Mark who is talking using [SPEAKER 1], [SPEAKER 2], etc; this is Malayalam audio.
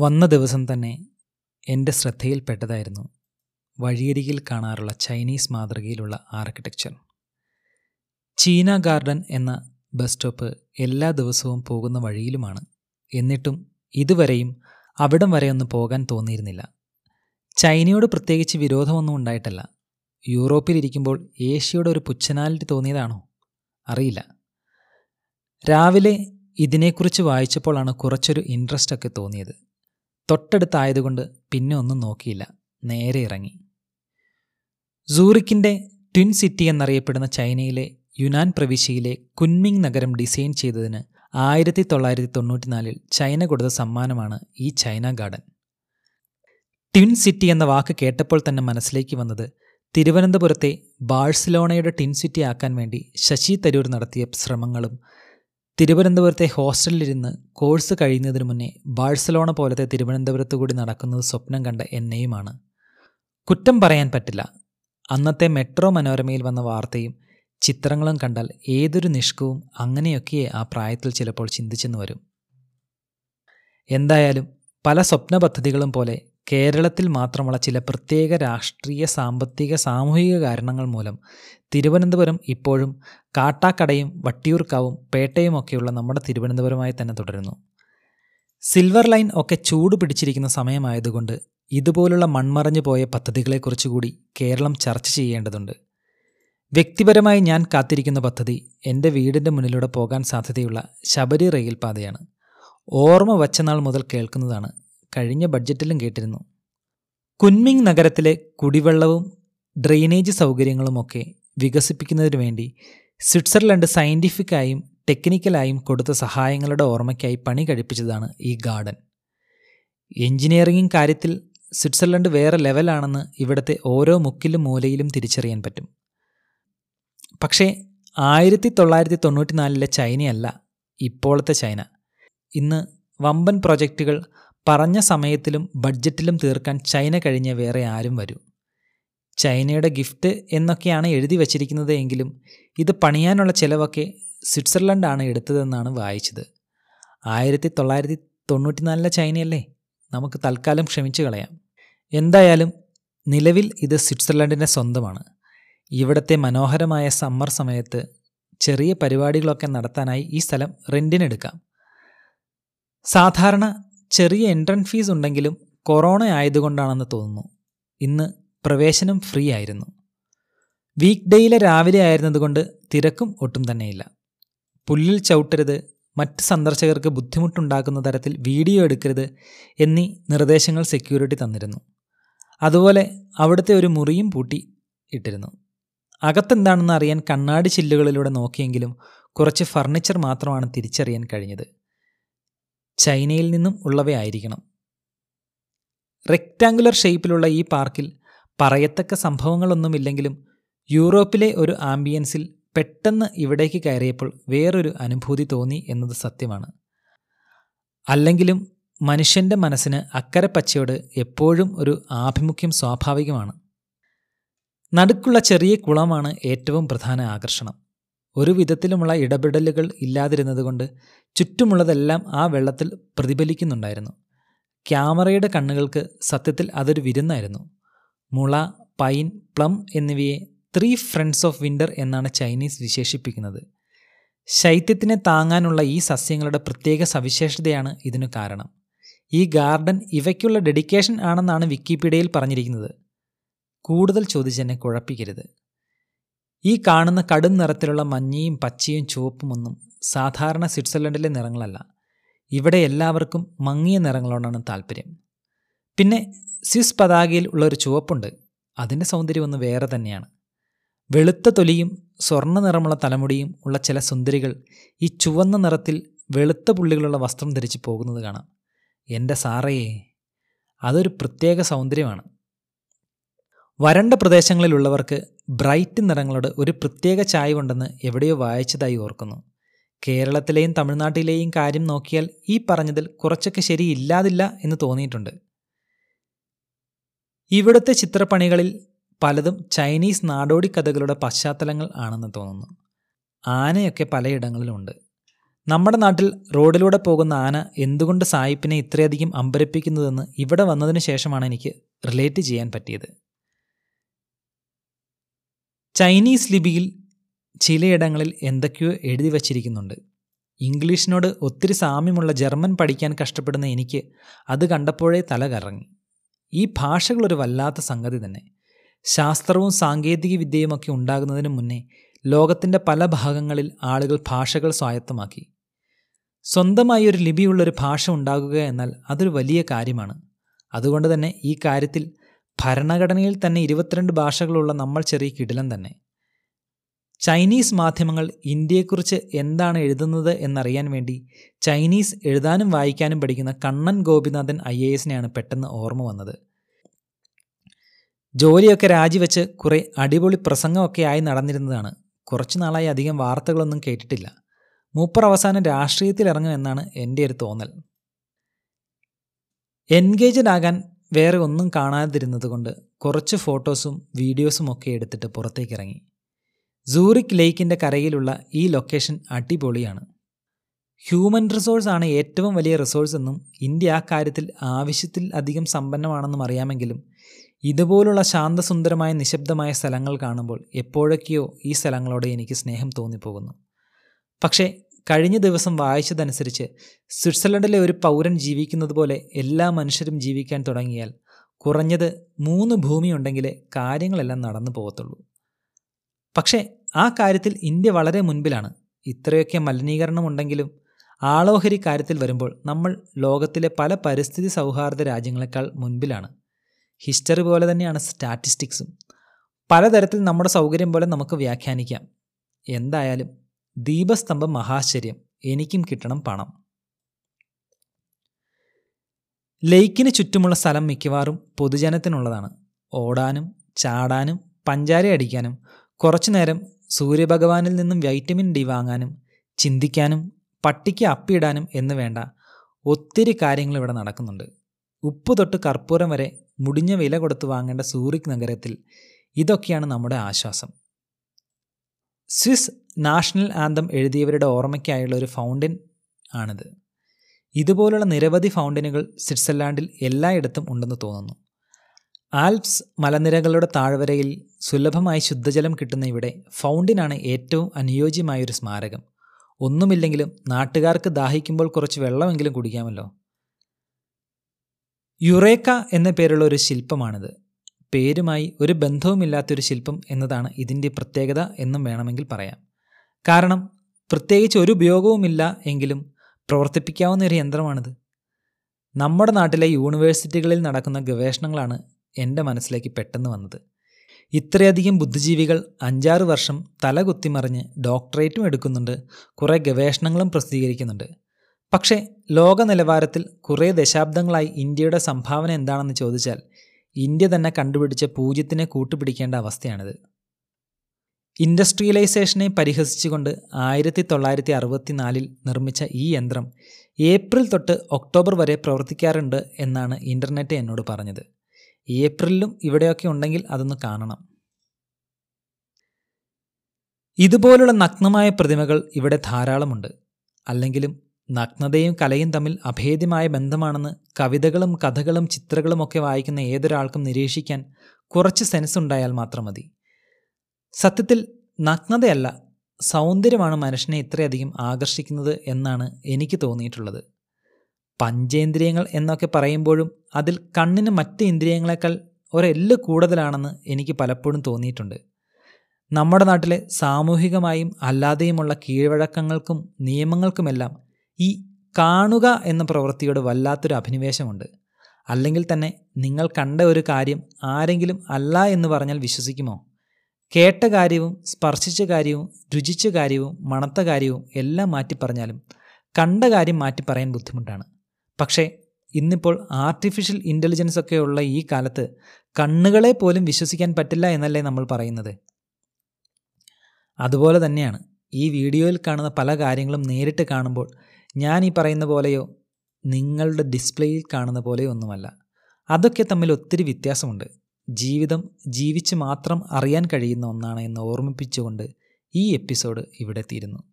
[SPEAKER 1] വന്ന ദിവസം തന്നെ എന്റെ ശ്രദ്ധയിൽപ്പെട്ടതായിരുന്നു വഴിയരികിൽ കാണാറുള്ള ചൈനീസ് മാതൃകയിലുള്ള ആർക്കിടെക്ചർ. ചീന ഗാർഡൻ എന്ന ബസ് സ്റ്റോപ്പ് എല്ലാ ദിവസവും പോകുന്ന വഴിയിലുമാണ്. എന്നിട്ടും ഇതുവരെയും അവിടം വരെ ഒന്ന് പോകാൻ തോന്നിയിരുന്നില്ല. ചൈനയോട് പ്രത്യേകിച്ച് വിരോധമൊന്നും ഉണ്ടായിട്ടല്ല. യൂറോപ്പിലിരിക്കുമ്പോൾ ഏഷ്യയുടെ ഒരു പുച്ഛനാലിറ്റി തോന്നിയതാണോ? അറിയില്ല. രാവിലെ ഇതിനെക്കുറിച്ച് വായിച്ചപ്പോഴാണ് കുറച്ചൊരു ഇൻട്രസ്റ്റ് ഒക്കെ തോന്നിയത്. തൊട്ടടുത്തായതുകൊണ്ട് പിന്നെ ഒന്നും നോക്കിയില്ല. നേരെ ഇറങ്ങി. സൂറിക്കിന്റെ ട്വിൻ സിറ്റി എന്നറിയപ്പെടുന്ന ചൈനയിലെ യുനാൻ പ്രവിശ്യയിലെ കുൻമിങ് നഗരം ഡിസൈൻ ചെയ്തതിന് ആയിരത്തി തൊള്ളായിരത്തി തൊണ്ണൂറ്റിനാലിൽ ചൈന കൊടുത്ത സമ്മാനമാണ് ഈ ചൈന ഗാർഡൻ. ട്വിൻ സിറ്റി എന്ന വാക്ക് കേട്ടപ്പോൾ തന്നെ മനസ്സിലേക്ക് വന്നത് തിരുവനന്തപുരത്തെ ബാഴ്സലോണയുടെ ട്വിൻ സിറ്റി ആക്കാൻ വേണ്ടി ശശി തരൂർ നടത്തിയ ശ്രമങ്ങളും തിരുവനന്തപുരത്തെ ഹോസ്റ്റലിലിരുന്ന് കോഴ്സ് കഴിയുന്നതിന് മുന്നേ ബാഴ്സലോണ പോലത്തെ തിരുവനന്തപുരത്ത് കൂടി നടക്കുന്നത് സ്വപ്നം കണ്ട എന്നെയുമാണ്. കുറ്റം പറയാൻ പറ്റില്ല. അന്നത്തെ മെട്രോ മനോരമയിൽ വന്ന വാർത്തയും ചിത്രങ്ങളും കണ്ടാൽ ഏതൊരു നിഷ്കവും അങ്ങനെയൊക്കെ ആ പ്രായത്തിൽ ചിലപ്പോൾ ചിന്തിച്ചെന്ന് വരും. എന്തായാലും പല സ്വപ്ന പദ്ധതികളും പോലെ കേരളത്തിൽ മാത്രമുള്ള ചില പ്രത്യേക രാഷ്ട്രീയ സാമ്പത്തിക സാമൂഹിക കാരണങ്ങൾ മൂലം തിരുവനന്തപുരം ഇപ്പോഴും കാട്ടാക്കടയും വട്ടിയൂർക്കാവും പേട്ടയുമൊക്കെയുള്ള നമ്മുടെ തിരുവനന്തപുരമായി തന്നെ തുടരുന്നു. സിൽവർ ലൈൻ ഒക്കെ ചൂട് പിടിച്ചിരിക്കുന്ന സമയമായതുകൊണ്ട് ഇതുപോലുള്ള മൺമറഞ്ഞു പോയ പദ്ധതികളെക്കുറിച്ച് കൂടി കേരളം ചർച്ച ചെയ്യേണ്ടതുണ്ട്. വ്യക്തിപരമായി ഞാൻ കാത്തിരിക്കുന്ന പദ്ധതി എന്റെ വീടിന്റെ മുന്നിലൂടെ പോകാൻ സാധ്യതയുള്ള ശബരി റെയിൽ പാതയാണ് ഓർമ്മ വച്ച നാൾ മുതൽ കേൾക്കുന്നതാണ് കഴിഞ്ഞ ബഡ്ജറ്റിലും കേട്ടിരുന്നു. കുൻമിങ് നഗരത്തിലെ കുടിവെള്ളവും ഡ്രെയിനേജ് സൗകര്യങ്ങളുമൊക്കെ വികസിപ്പിക്കുന്നതിനു വേണ്ടി സ്വിറ്റ്സർലൻഡ് സയന്റിഫിക്കായും ടെക്നിക്കലായും കൊടുത്ത സഹായങ്ങളുടെ ഓർമ്മയ്ക്കായി പണി കഴിപ്പിച്ചതാണ് ഈ ഗാർഡൻ. എഞ്ചിനീയറിംഗ് കാര്യത്തിൽ സ്വിറ്റ്സർലൻഡ് വേറെ ലെവലാണെന്ന് ഇവിടുത്തെ ഓരോ മുക്കിലും മൂലയിലും തിരിച്ചറിയാൻ പറ്റും. പക്ഷേ ആയിരത്തി തൊള്ളായിരത്തി തൊണ്ണൂറ്റിനാലിലെ ചൈനയല്ല ഇപ്പോഴത്തെ ചൈന. ഇന്ന് വമ്പൻ പ്രൊജക്റ്റുകൾ പറഞ്ഞ സമയത്തിലും ബഡ്ജറ്റിലും തീർക്കാൻ ചൈന കഴിഞ്ഞ വേറെ ആരും വരൂ. ചൈനയുടെ ഗിഫ്റ്റ് എന്നൊക്കെയാണ് എഴുതി വച്ചിരിക്കുന്നത് എങ്കിലും ഇത് പണിയാനുള്ള ചിലവൊക്കെ സ്വിറ്റ്സർലൻഡാണ് എടുത്തതെന്നാണ് വായിച്ചത്. ആയിരത്തി തൊള്ളായിരത്തി തൊണ്ണൂറ്റിനാലിലെ ചൈനയല്ലേ? നമുക്ക് തൽക്കാലം ക്ഷമിച്ചു കളയാം. എന്തായാലും നിലവിൽ ഇത് സ്വിറ്റ്സർലൻഡിന്റെ സ്വന്തമാണ്. ഇവിടത്തെ മനോഹരമായ സമ്മർ സമയത്ത് ചെറിയ പരിപാടികളൊക്കെ നടത്താനായി ഈ സ്ഥലം റെന്റിനെടുക്കാം സാധാരണ ചെറിയ എൻട്രൻസ് ഫീസ് ഉണ്ടെങ്കിലും കൊറോണ ആയതുകൊണ്ടാണെന്ന് തോന്നുന്നു. ഇന്ന് പ്രവേശനം ഫ്രീ ആയിരുന്നു. വീക്ക് ഡേയിലെ രാവിലെ ആയിരുന്നതുകൊണ്ട് തിരക്കും ഒട്ടും തന്നെയില്ല. പുല്ലിൽ ചവിട്ടരുത് മറ്റ് സന്ദർശകർക്ക് ബുദ്ധിമുട്ടുണ്ടാക്കുന്ന തരത്തിൽ വീഡിയോ എടുക്കരുത് എന്നീ നിർദ്ദേശങ്ങൾ സെക്യൂരിറ്റി തന്നിരുന്നു. അതുപോലെ അവിടുത്തെ ഒരു മുറിയും പൂട്ടി ഇട്ടിരുന്നു. അകത്തെന്താണെന്ന് അറിയാൻ കണ്ണാടി ചില്ലുകളിലൂടെ നോക്കിയെങ്കിലും കുറച്ച് ഫർണിച്ചർ മാത്രമാണ് തിരിച്ചറിയാൻ കഴിഞ്ഞത്. ചൈനയിൽ നിന്നും ഉള്ളവയായിരിക്കണം. റെക്റ്റാങ്കുലർ ഷേപ്പിലുള്ള ഈ പാർക്കിൽ പറയത്തക്ക സംഭവങ്ങളൊന്നുമില്ലെങ്കിലും യൂറോപ്പിലെ ഒരു ആംബിയൻസിൽ പെട്ടെന്ന് ഇവിടേക്ക് കയറിയപ്പോൾ വേറൊരു അനുഭൂതി തോന്നി എന്നത് സത്യമാണ്. അല്ലെങ്കിലും മനുഷ്യന്റെ മനസ്സിന് അക്കരെ പച്ചയോട് എപ്പോഴും ഒരു ആഭിമുഖ്യം സ്വാഭാവികമാണ്. നടുക്കുള്ള ചെറിയ കുളമാണ് ഏറ്റവും പ്രധാന ആകർഷണം. ഒരു വിധത്തിലുമുള്ള ഇടപെടലുകൾ ഇല്ലാതിരുന്നതുകൊണ്ട് ചുറ്റുമുള്ളതെല്ലാം ആ വെള്ളത്തിൽ പ്രതിഫലിക്കുന്നുണ്ടായിരുന്നു. ക്യാമറയുടെ കണ്ണുകൾക്ക് സത്യത്തിൽ അതൊരു വിരുന്നായിരുന്നു. മുള പൈൻ പ്ലം എന്നിവയെ ത്രീ ഫ്രണ്ട്സ് ഓഫ് വിന്റർ എന്നാണ് ചൈനീസ് വിശേഷിപ്പിക്കുന്നത്. ശൈത്യത്തിനെ താങ്ങാനുള്ള ഈ സസ്യങ്ങളുടെ പ്രത്യേക സവിശേഷതയാണ് ഇതിനു കാരണം. ഈ ഗാർഡൻ ഇവയ്ക്കുള്ള ഡെഡിക്കേഷൻ ആണെന്നാണ് വിക്കിപീഡിയയിൽ പറഞ്ഞിരിക്കുന്നത്. കൂടുതൽ ചോദിച്ചെന്നെ കുഴപ്പിക്കരുത്. ഈ കാണുന്ന കടും നിറത്തിലുള്ള മഞ്ഞയും പച്ചയും ചുവപ്പുമൊന്നും സാധാരണ സ്വിറ്റ്സർലൻഡിലെ നിറങ്ങളല്ല. ഇവിടെ എല്ലാവർക്കും മങ്ങിയ നിറങ്ങളോടാണ് താല്പര്യം. പിന്നെ സ്വിസ് പതാകയിൽ ഉള്ളൊരു ചുവപ്പുണ്ട്. അതിന്റെ സൗന്ദര്യം ഒന്ന് വേറെ തന്നെയാണ്. വെളുത്ത തൊലിയും സ്വർണ നിറമുള്ള തലമുടിയും ഉള്ള ചില സുന്ദരികൾ ഈ ചുവന്ന നിറത്തിൽ വെളുത്ത പുള്ളികളുള്ള വസ്ത്രം ധരിച്ച് പോകുന്നത് കാണാം. എന്റെ സാറയെ അതൊരു പ്രത്യേക സൗന്ദര്യമാണ്. വരണ്ട പ്രദേശങ്ങളിലുള്ളവർക്ക് ബ്രൈറ്റ് നിറങ്ങളോട് ഒരു പ്രത്യേക ചായവുണ്ടെന്ന് എവിടെയോ വായിച്ചതായി ഓർക്കുന്നു. കേരളത്തിലെയും തമിഴ്നാട്ടിലെയും കാര്യം നോക്കിയാൽ ഈ പറഞ്ഞതിൽ കുറച്ചൊക്കെ ശരിയില്ലാതില്ല എന്ന് തോന്നിയിട്ടുണ്ട്. ഇവിടുത്തെ ചിത്രപ്പണികളിൽ പലതും ചൈനീസ് നാടോടി കഥകളുടെ പശ്ചാത്തലങ്ങൾ ആണെന്ന് തോന്നുന്നു. ആനയൊക്കെ പലയിടങ്ങളിലുണ്ട്. നമ്മുടെ നാട്ടിൽ റോഡിലൂടെ പോകുന്ന ആന എന്തുകൊണ്ട് സായിപ്പിനെ ഇത്രയധികം അമ്പരപ്പിക്കുന്നതെന്ന് ഇവിടെ വന്നതിന് ശേഷമാണ് എനിക്ക് റിലേറ്റ് ചെയ്യാൻ പറ്റിയത്. ചൈനീസ് ലിപിയിൽ ചിലയിടങ്ങളിൽ എന്തൊക്കെയോ എഴുതി വച്ചിരിക്കുന്നുണ്ട്. ഇംഗ്ലീഷിനോട് ഒത്തിരി സാമ്യമുള്ള ജർമ്മൻ പഠിക്കാൻ കഷ്ടപ്പെടുന്ന എനിക്ക് അത് കണ്ടപ്പോഴേ തല കറങ്ങി. ഈ ഭാഷകളൊരു വല്ലാത്ത സംഗതി തന്നെ. ശാസ്ത്രവും സാങ്കേതിക വിദ്യയുമൊക്കെ ഉണ്ടാകുന്നതിന് മുന്നേ ലോകത്തിന്റെ പല ഭാഗങ്ങളിൽ ആളുകൾ ഭാഷകൾ സ്വായത്തമാക്കി. സ്വന്തമായി ഒരു ലിപിയുള്ളൊരു ഭാഷ ഉണ്ടാകുക എന്നാൽ അതൊരു വലിയ കാര്യമാണ്. അതുകൊണ്ട് തന്നെ ഈ കാര്യത്തിൽ ഭരണഘടനയിൽ തന്നെ ഇരുപത്തിരണ്ട് ഭാഷകളുള്ള നമ്മൾ ചെറിയ കിടിലം തന്നെ. ചൈനീസ് മാധ്യമങ്ങൾ ഇന്ത്യയെക്കുറിച്ച് എന്താണ് എഴുതുന്നത് എന്നറിയാൻ വേണ്ടി ചൈനീസ് എഴുതാനും വായിക്കാനും പഠിക്കുന്ന കണ്ണൻ ഗോപിനാഥൻ ഐ എ എസിനെയാണ് പെട്ടെന്ന് ഓർമ്മ വന്നത്. ജോലിയൊക്കെ രാജിവെച്ച് കുറേ അടിപൊളി പ്രസംഗമൊക്കെ ആയി നടന്നിരുന്നതാണ്. കുറച്ചു നാളായി അധികം വാർത്തകളൊന്നും കേട്ടിട്ടില്ല. മൂപ്പർ അവസാനം രാഷ്ട്രീയത്തിൽ ഇറങ്ങുമെന്നാണ് എന്റെ ഒരു തോന്നൽ. എൻഗേജഡ് ആകാൻ വേറെ ഒന്നും കാണാതിരുന്നത് കൊണ്ട് കുറച്ച് ഫോട്ടോസും വീഡിയോസും ഒക്കെ എടുത്തിട്ട് പുറത്തേക്കിറങ്ങി. സൂറിക് ലേക്കിന്റെ കരയിലുള്ള ഈ ലൊക്കേഷൻ അടിപൊളിയാണ്. ഹ്യൂമൻ റിസോഴ്സ് ആണ് ഏറ്റവും വലിയ റിസോഴ്സ് എന്നും ഇന്ത്യ ആ കാര്യത്തിൽ ആവശ്യത്തിൽ അധികം സമ്പന്നമാണെന്നും അറിയാമെങ്കിലും ഇതുപോലുള്ള ശാന്തസുന്ദരമായ നിശബ്ദമായ സ്ഥലങ്ങൾ കാണുമ്പോൾ എപ്പോഴൊക്കെയോ ഈ സ്ഥലങ്ങളോട് എനിക്ക് സ്നേഹം തോന്നിപ്പോകുന്നു. പക്ഷേ കഴിഞ്ഞ ദിവസം വായിച്ചതനുസരിച്ച് സ്വിറ്റ്സർലൻഡിലെ ഒരു പൗരൻ ജീവിക്കുന്നത് പോലെ എല്ലാ മനുഷ്യരും ജീവിക്കാൻ തുടങ്ങിയാൽ കുറഞ്ഞത് മൂന്ന് ഭൂമിയുണ്ടെങ്കിലേ കാര്യങ്ങളെല്ലാം നടന്നു പോകത്തുള്ളൂ. പക്ഷേ ആ കാര്യത്തിൽ ഇന്ത്യ വളരെ മുൻപിലാണ്. ഇത്രയൊക്കെ മലിനീകരണം ഉണ്ടെങ്കിലും ആളോഹരി കാര്യത്തിൽ വരുമ്പോൾ നമ്മൾ ലോകത്തിലെ പല പരിസ്ഥിതി സൗഹാർദ്ദ രാജ്യങ്ങളെക്കാൾ മുൻപിലാണ്. ഹിസ്റ്ററി പോലെ തന്നെയാണ് സ്റ്റാറ്റിസ്റ്റിക്സും. പലതരത്തിൽ നമ്മുടെ സൗകര്യം പോലെ നമുക്ക് വ്യാഖ്യാനിക്കാം. എന്തായാലും ദീപസ്തംഭം മഹാശ്ചര്യം. എനിക്കും കിട്ടണം പണം. ലെയ്ക്കിന് ചുറ്റുമുള്ള സ്ഥലം മിക്കവാറും പൊതുജനത്തിനുള്ളതാണ്. ഓടാനും ചാടാനും പഞ്ചാര അടിക്കാനും കുറച്ചു നേരം സൂര്യഭഗവാനിൽ നിന്നും വൈറ്റമിൻ ഡി വാങ്ങാനും ചിന്തിക്കാനും പട്ടിക്ക് അപ്പിയിടാനും എന്ന് വേണ്ട ഒത്തിരി കാര്യങ്ങൾ ഇവിടെ നടക്കുന്നുണ്ട്. ഉപ്പ് തൊട്ട് കർപ്പൂരം വരെ മുടിഞ്ഞ വില കൊടുത്ത് വാങ്ങേണ്ട സൂറിക് നഗരത്തിൽ ഇതൊക്കെയാണ് നമ്മുടെ ആശ്വാസം. സ്വിസ് നാഷണൽ ആന്തം എഴുതിയവരുടെ ഓർമ്മയ്ക്കായുള്ള ഒരു ഫൗണ്ടൻ ആണിത്. ഇതുപോലുള്ള നിരവധി ഫൗണ്ടനുകൾ സ്വിറ്റ്സർലാൻഡിൽ എല്ലായിടത്തും ഉണ്ടെന്ന് തോന്നുന്നു. ആൽപ്സ് മലനിരകളുടെ താഴ്വരയിൽ സുലഭമായി ശുദ്ധജലം കിട്ടുന്ന ഇവിടെ ഫൗണ്ടിനാണ് ഏറ്റവും അനുയോജ്യമായൊരു സ്മാരകം. ഒന്നുമില്ലെങ്കിലും നാട്ടുകാർക്ക് ദാഹിക്കുമ്പോൾ കുറച്ച് വെള്ളമെങ്കിലും കുടിക്കാമല്ലോ. യുറേക്ക എന്ന പേരുള്ള ഒരു ശില്പമാണിത്. പേരുമായി ഒരു ബന്ധവുമില്ലാത്തൊരു ശില്പം എന്നതാണ് ഇതിന്റെ പ്രത്യേകത എന്നും വേണമെങ്കിൽ പറയാം. കാരണം പ്രത്യേകിച്ച് ഒരു ഉപയോഗവുമില്ല എങ്കിലും പ്രവർത്തിപ്പിക്കാവുന്ന ഒരു യന്ത്രമാണിത്. നമ്മുടെ നാട്ടിലെ യൂണിവേഴ്സിറ്റികളിൽ നടക്കുന്ന ഗവേഷണങ്ങളാണ് എന്റെ മനസ്സിലേക്ക് പെട്ടെന്ന് വന്നത്. ഇത്രയധികം ബുദ്ധിജീവികൾ അഞ്ചാറ് വർഷം തല കുത്തിമറിഞ്ഞ് ഡോക്ടറേറ്റും എടുക്കുന്നുണ്ട് കുറേ ഗവേഷണങ്ങളും പ്രസിദ്ധീകരിക്കുന്നുണ്ട്. പക്ഷേ ലോക നിലവാരത്തിൽ കുറേ ദശാബ്ദങ്ങളായി ഇന്ത്യയുടെ സംഭാവന എന്താണെന്ന് ചോദിച്ചാൽ ഇന്ത്യ തന്നെ കണ്ടുപിടിച്ച പൂജ്യത്തിനെ കൂട്ടുപിടിക്കേണ്ട അവസ്ഥയാണിത്. ഇൻഡസ്ട്രിയലൈസേഷനെ പരിഹസിച്ചുകൊണ്ട് ആയിരത്തി തൊള്ളായിരത്തി അറുപത്തിനാലിൽ നിർമ്മിച്ച ഈ യന്ത്രം ഏപ്രിൽ തൊട്ട് ഒക്ടോബർ വരെ പ്രവർത്തിക്കാറുണ്ട് എന്നാണ് ഇന്റർനെറ്റ് എന്നോട് പറഞ്ഞത്. ഏപ്രിലും ഇവിടെയൊക്കെ ഉണ്ടെങ്കിൽ അതൊന്ന് കാണണം. ഇതുപോലുള്ള നഗ്നമായ പ്രതിമകൾ ഇവിടെ ധാരാളമുണ്ട്. അല്ലെങ്കിലും നഗ്നതയും കലയും തമ്മിൽ അഭേദ്യമായ ബന്ധമാണെന്ന് കവിതകളും കഥകളും ചിത്രങ്ങളും ഒക്കെ വായിക്കുന്ന ഏതൊരാൾക്കും നിരീക്ഷിക്കാൻ കുറച്ച് സെൻസ് ഉണ്ടായാൽ മാത്രം മതി. സത്യത്തിൽ നഗ്നതയല്ല സൗന്ദര്യമാണ് മനുഷ്യനെ ഇത്രയധികം ആകർഷിക്കുന്നത് എന്നാണ് എനിക്ക് തോന്നിയിട്ടുള്ളത്. പഞ്ചേന്ദ്രിയങ്ങൾ എന്നൊക്കെ പറയുമ്പോഴും അതിൽ കണ്ണിന് മറ്റ് ഇന്ദ്രിയങ്ങളെക്കാൾ ഒരെല്ല് കൂടുതലാണെന്ന് എനിക്ക് പലപ്പോഴും തോന്നിയിട്ടുണ്ട്. നമ്മുടെ നാട്ടിലെ സാമൂഹികമായും അല്ലാതെയുമുള്ള കീഴ്വഴക്കങ്ങൾക്കും നിയമങ്ങൾക്കുമെല്ലാം ഈ കാണുക എന്ന പ്രവൃത്തിയോട് വല്ലാത്തൊരു അഭിനിവേശമുണ്ട്. അല്ലെങ്കിൽ തന്നെ നിങ്ങൾ കണ്ട ഒരു കാര്യം ആരെങ്കിലും അല്ല എന്ന് പറഞ്ഞാൽ വിശ്വസിക്കുമോ? കേട്ട കാര്യവും സ്പർശിച്ച കാര്യവും രുചിച്ച കാര്യവും മണത്ത കാര്യവും എല്ലാം മാറ്റി പറഞ്ഞാലും കണ്ട കാര്യം മാറ്റി പറയാൻ ബുദ്ധിമുട്ടാണ്. പക്ഷേ ഇന്നിപ്പോൾ ആർട്ടിഫിഷ്യൽ ഇന്റലിജൻസ് ഒക്കെ ഉള്ള ഈ കാലത്ത് കണ്ണുകളെ പോലും വിശ്വസിക്കാൻ പറ്റില്ല എന്നല്ലേ നമ്മൾ പറയുന്നത്. അതുപോലെ തന്നെയാണ് ഈ വീഡിയോയിൽ കാണുന്ന പല കാര്യങ്ങളും നേരിട്ട് കാണുമ്പോൾ ഞാൻ ഈ പറയുന്ന പോലെയോ നിങ്ങളുടെ ഡിസ്പ്ലേയിൽ കാണുന്ന പോലെയോ ഒന്നുമല്ല. അതൊക്കെ തമ്മിൽ ഒത്തിരി വ്യത്യാസമുണ്ട്. ജീവിതം ജീവിച്ച് മാത്രം അറിയാൻ കഴിയുന്ന ഒന്നാണ് എന്ന് ഓർമ്മിപ്പിച്ചുകൊണ്ട് ഈ എപ്പിസോഡ് ഇവിടെ തീരുന്നു.